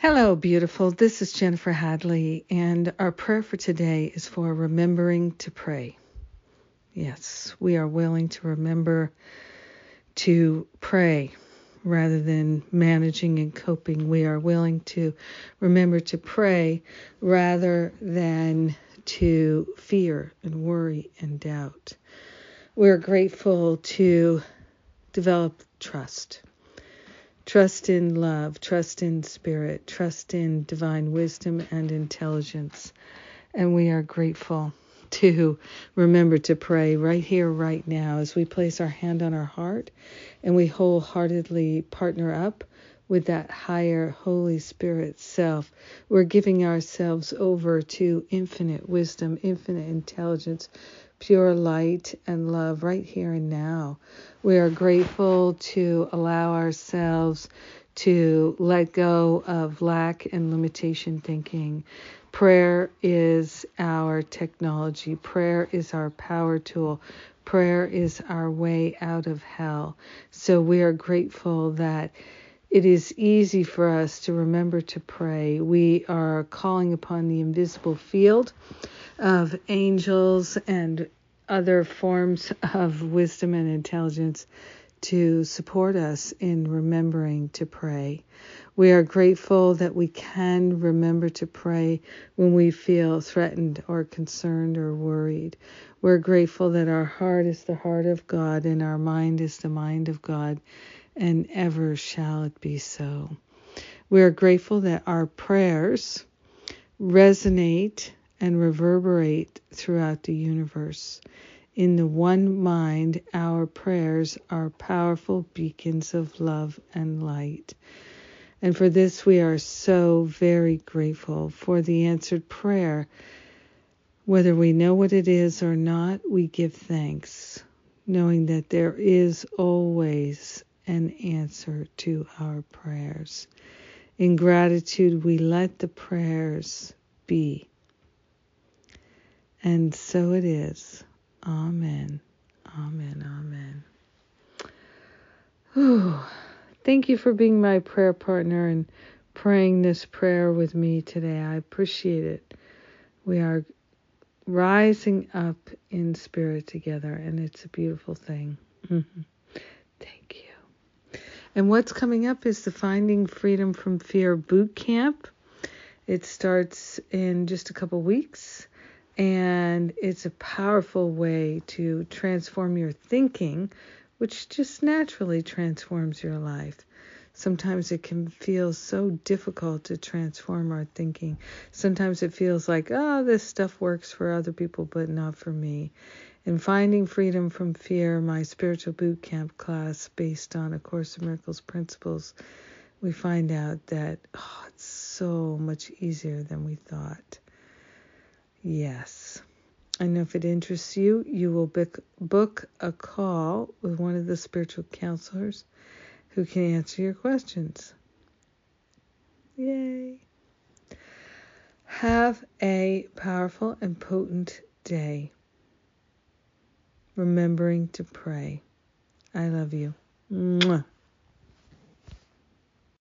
Hello, beautiful. This is Jennifer Hadley, and our prayer for today is for remembering to pray. Yes, we are willing to remember to pray rather than managing and coping. We are willing to remember to pray rather than to fear and worry and doubt. We're grateful to develop trust. Trust in love, trust in spirit, trust in divine wisdom and intelligence. And we are grateful to remember to pray right here, right now, as we place our hand on our heart and we wholeheartedly partner up with that higher Holy Spirit self. We're giving ourselves over to infinite wisdom, infinite intelligence, pure light and love right here and now. We are grateful to allow ourselves to let go of lack and limitation thinking. Prayer is our technology, prayer is our power tool. Prayer is our way out of hell. So we are grateful that it is easy for us to remember to pray. We are calling upon the invisible field of angels and other forms of wisdom and intelligence to support us in remembering to pray. We are grateful that we can remember to pray when we feel threatened or concerned or worried. We're grateful that our heart is the heart of God and our mind is the mind of God and ever shall it be so. We are grateful that our prayers resonate and reverberate throughout the universe. In the one mind, our prayers are powerful beacons of love and light. And for this, we are so very grateful for the answered prayer. Whether we know what it is or not, we give thanks, knowing that there is always an answer to our prayers. In gratitude, we let the prayers be. And so it is. Amen. Amen. Amen. Whew. Thank you for being my prayer partner and praying this prayer with me today. I appreciate it. We are rising up in spirit together, and it's a beautiful thing. Mm-hmm. Thank you. And what's coming up is the Finding Freedom from Fear boot camp. It starts in just a couple weeks, and it's a powerful way to transform your thinking, which just naturally transforms your life. Sometimes it can feel so difficult to transform our thinking. Sometimes it feels like, oh, this stuff works for other people, but not for me. In Finding Freedom from Fear, my spiritual boot camp class based on A Course in Miracles principles, we find out that oh, it's so much easier than we thought. Yes. And if it interests you, you will book, a call with one of the spiritual counselors who can answer your questions. Yay. Have a powerful and potent day remembering to pray. I love you. Mwah.